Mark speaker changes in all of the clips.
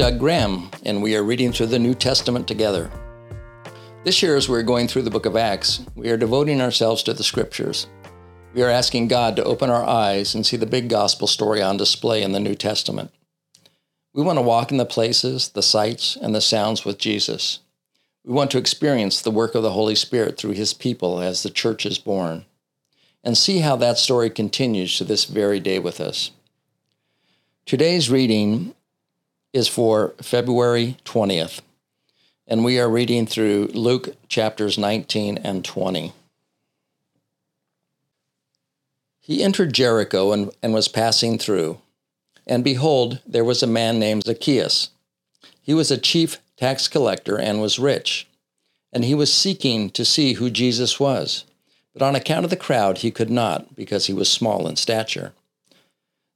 Speaker 1: Doug Graham, and we are reading through the New Testament together. This year, as we're going through the book of Acts, we are devoting ourselves to the scriptures. We are asking God to open our eyes and see the big gospel story on display in the New Testament. We want to walk in the places, the sights, and the sounds with Jesus. We want to experience the work of the Holy Spirit through his people as the church is born, and see how that story continues to this very day with us. Today's reading is for February 20th, and we are reading through Luke chapters 19 and 20. He entered Jericho and, and was passing through. And behold, there was a man named Zacchaeus. He was a chief tax collector and was rich. And he was seeking to see who Jesus was. But on account of the crowd, he could not, because he was small in stature.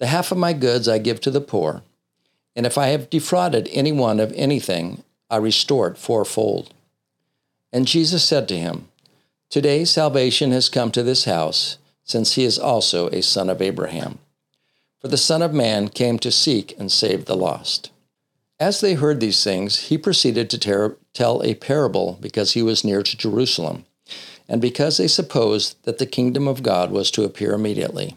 Speaker 1: the half of my goods I give to the poor, and if I have defrauded anyone of anything, I restore it fourfold. And Jesus said to him, Today salvation has come to this house, since he is also a son of Abraham. For the Son of Man came to seek and save the lost. As they heard these things, he proceeded to ter- tell a parable because he was near to Jerusalem, and because they supposed that the kingdom of God was to appear immediately.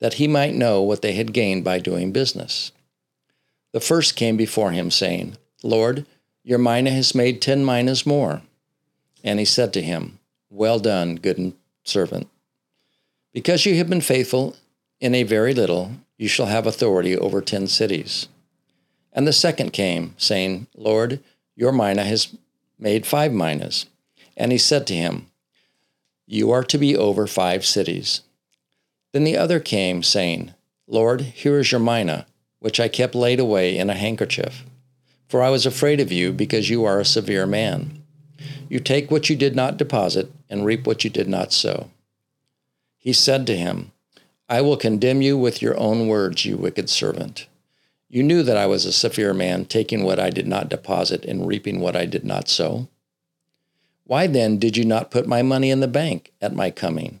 Speaker 1: that he might know what they had gained by doing business. The first came before him, saying, Lord, your mina has made ten minas more. And he said to him, Well done, good servant. Because you have been faithful in a very little, you shall have authority over ten cities. And the second came, saying, Lord, your mina has made five minas. And he said to him, You are to be over five cities. Then the other came, saying, Lord, here is your mina, which I kept laid away in a handkerchief. For I was afraid of you, because you are a severe man. You take what you did not deposit, and reap what you did not sow. He said to him, I will condemn you with your own words, you wicked servant. You knew that I was a severe man, taking what I did not deposit and reaping what I did not sow. Why then did you not put my money in the bank at my coming?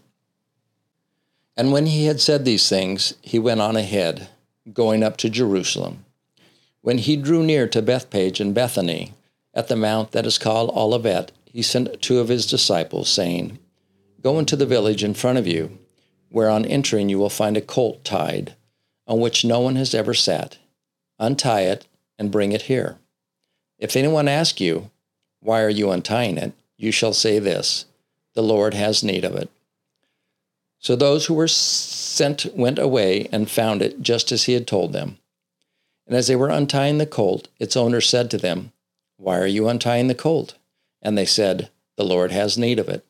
Speaker 1: And when he had said these things, he went on ahead, going up to Jerusalem. When he drew near to Bethphage and Bethany, at the mount that is called Olivet, he sent two of his disciples, saying, Go into the village in front of you, where on entering you will find a colt tied, on which no one has ever sat. Untie it and bring it here. If anyone asks you, Why are you untying it? you shall say this The Lord has need of it. So those who were sent went away and found it just as he had told them. And as they were untying the colt, its owner said to them, Why are you untying the colt? And they said, The Lord has need of it.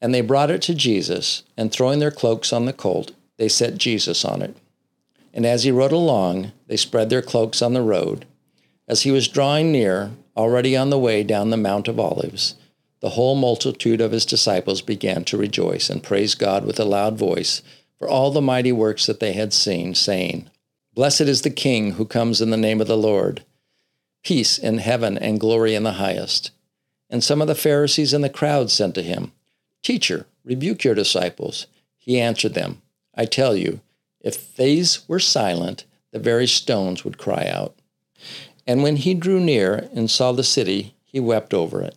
Speaker 1: And they brought it to Jesus, and throwing their cloaks on the colt, they set Jesus on it. And as he rode along, they spread their cloaks on the road. As he was drawing near, already on the way down the Mount of Olives, the whole multitude of his disciples began to rejoice and praise God with a loud voice for all the mighty works that they had seen, saying, Blessed is the King who comes in the name of the Lord. peace in heaven and glory in the highest. And some of the Pharisees in the crowd said to him, Teacher, rebuke your disciples. He answered them, I tell you, if these were silent, the very stones would cry out. And when he drew near and saw the city, he wept over it,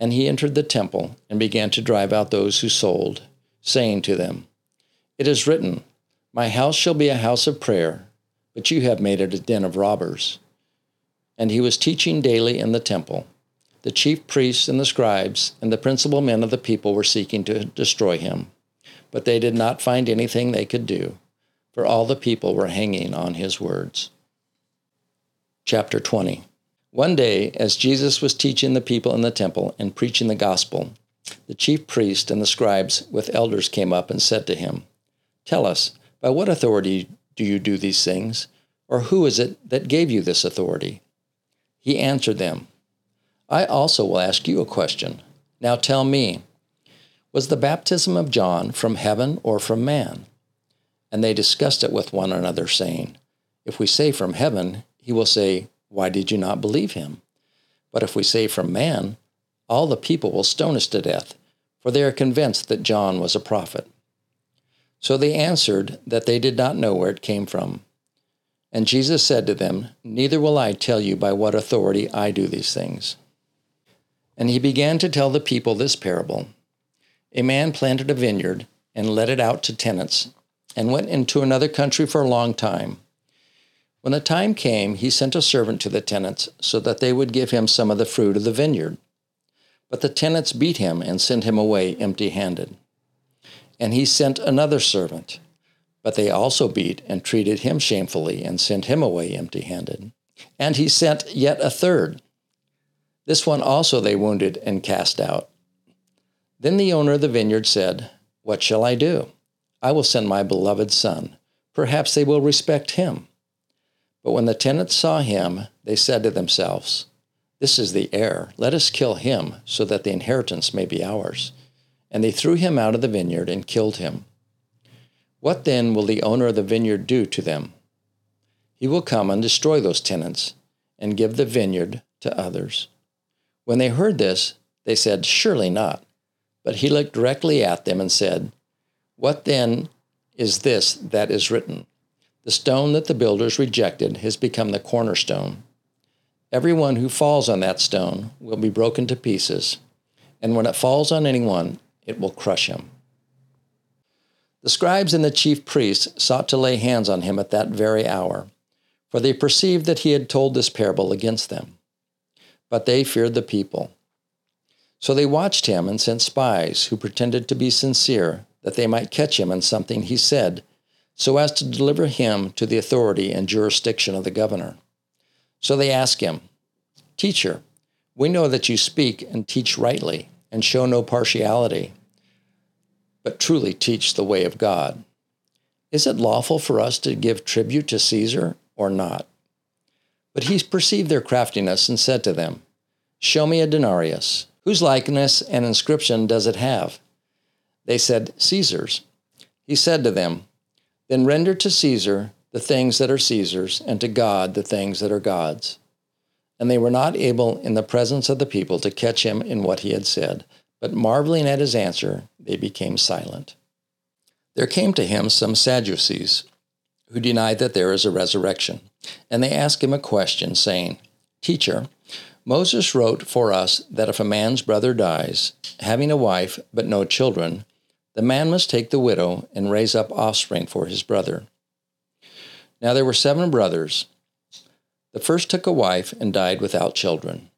Speaker 1: And he entered the temple and began to drive out those who sold, saying to them, It is written, My house shall be a house of prayer, but you have made it a den of robbers. And he was teaching daily in the temple. The chief priests and the scribes and the principal men of the people were seeking to destroy him, but they did not find anything they could do, for all the people were hanging on his words. Chapter 20 One day, as Jesus was teaching the people in the temple and preaching the gospel, the chief priest and the scribes with elders came up and said to him, Tell us, by what authority do you do these things? Or who is it that gave you this authority? He answered them, I also will ask you a question. Now tell me, was the baptism of John from heaven or from man? And they discussed it with one another, saying, If we say from heaven, he will say, Why did you not believe him? But if we say from man, all the people will stone us to death, for they are convinced that John was a prophet. So they answered that they did not know where it came from. And Jesus said to them, Neither will I tell you by what authority I do these things. And he began to tell the people this parable A man planted a vineyard and let it out to tenants, and went into another country for a long time. When the time came, he sent a servant to the tenants so that they would give him some of the fruit of the vineyard. But the tenants beat him and sent him away empty handed. And he sent another servant, but they also beat and treated him shamefully and sent him away empty handed. And he sent yet a third. This one also they wounded and cast out. Then the owner of the vineyard said, What shall I do? I will send my beloved son. Perhaps they will respect him. But when the tenants saw him, they said to themselves, This is the heir. Let us kill him, so that the inheritance may be ours. And they threw him out of the vineyard and killed him. What then will the owner of the vineyard do to them? He will come and destroy those tenants and give the vineyard to others. When they heard this, they said, Surely not. But he looked directly at them and said, What then is this that is written? The stone that the builders rejected has become the cornerstone. Everyone who falls on that stone will be broken to pieces, and when it falls on anyone, it will crush him. The scribes and the chief priests sought to lay hands on him at that very hour, for they perceived that he had told this parable against them. But they feared the people. So they watched him and sent spies who pretended to be sincere, that they might catch him in something he said so as to deliver him to the authority and jurisdiction of the governor. So they ask him, Teacher, we know that you speak and teach rightly and show no partiality, but truly teach the way of God. Is it lawful for us to give tribute to Caesar or not? But he perceived their craftiness and said to them, Show me a denarius. Whose likeness and inscription does it have? They said, Caesar's. He said to them, then render to Caesar the things that are Caesar's, and to God the things that are God's. And they were not able in the presence of the people to catch him in what he had said, but marveling at his answer, they became silent. There came to him some Sadducees who denied that there is a resurrection, and they asked him a question, saying, Teacher, Moses wrote for us that if a man's brother dies, having a wife but no children, the man must take the widow and raise up offspring for his brother. Now there were seven brothers. The first took a wife and died without children,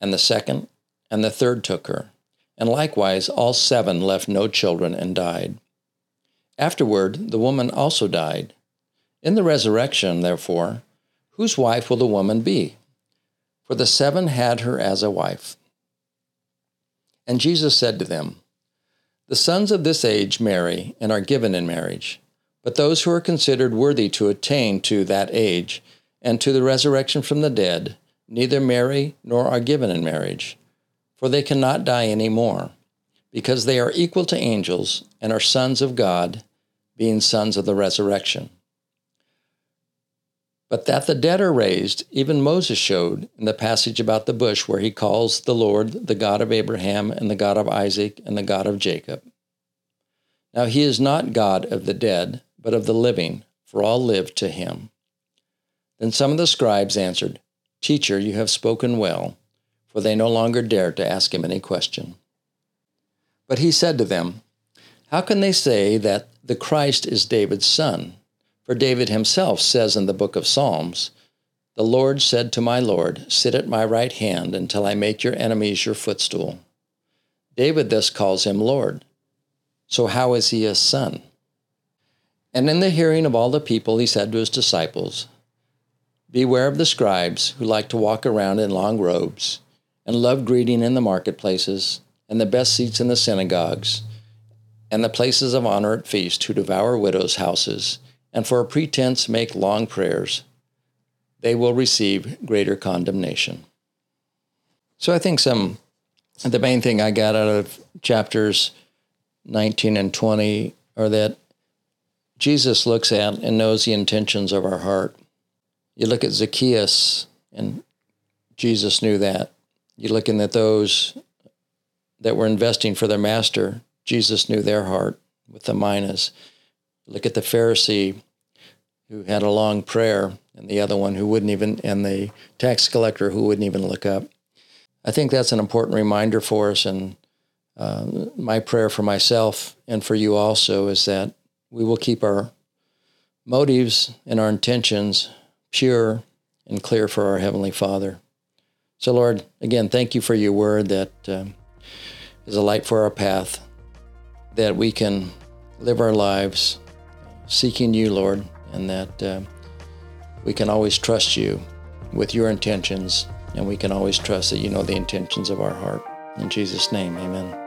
Speaker 1: and the second and the third took her, and likewise all seven left no children and died. Afterward, the woman also died. In the resurrection, therefore, whose wife will the woman be? for the seven had her as a wife. And Jesus said to them, The sons of this age marry and are given in marriage, but those who are considered worthy to attain to that age and to the resurrection from the dead neither marry nor are given in marriage, for they cannot die any more, because they are equal to angels and are sons of God, being sons of the resurrection. But that the dead are raised, even Moses showed in the passage about the bush where he calls the Lord the God of Abraham and the God of Isaac and the God of Jacob. Now he is not God of the dead, but of the living, for all live to him. Then some of the scribes answered, Teacher, you have spoken well, for they no longer dared to ask him any question. But he said to them, How can they say that the Christ is David's son? For David himself says in the book of Psalms, The Lord said to my Lord, Sit at my right hand until I make your enemies your footstool. David thus calls him Lord. So how is he a son? And in the hearing of all the people, he said to his disciples, Beware of the scribes who like to walk around in long robes and love greeting in the marketplaces and the best seats in the synagogues and the places of honor at feast who devour widows' houses and for a pretense make long prayers, they will receive greater condemnation. So I think some the main thing I got out of chapters 19 and 20 are that Jesus looks at and knows the intentions of our heart. You look at Zacchaeus, and Jesus knew that. You're looking at those that were investing for their master, Jesus knew their heart with the minas. Look at the Pharisee who had a long prayer, and the other one who wouldn't even, and the tax collector who wouldn't even look up. I think that's an important reminder for us. And uh, my prayer for myself and for you also is that we will keep our motives and our intentions pure and clear for our Heavenly Father. So, Lord, again, thank you for your word that um, is a light for our path, that we can live our lives seeking you, Lord, and that uh, we can always trust you with your intentions, and we can always trust that you know the intentions of our heart. In Jesus' name, amen.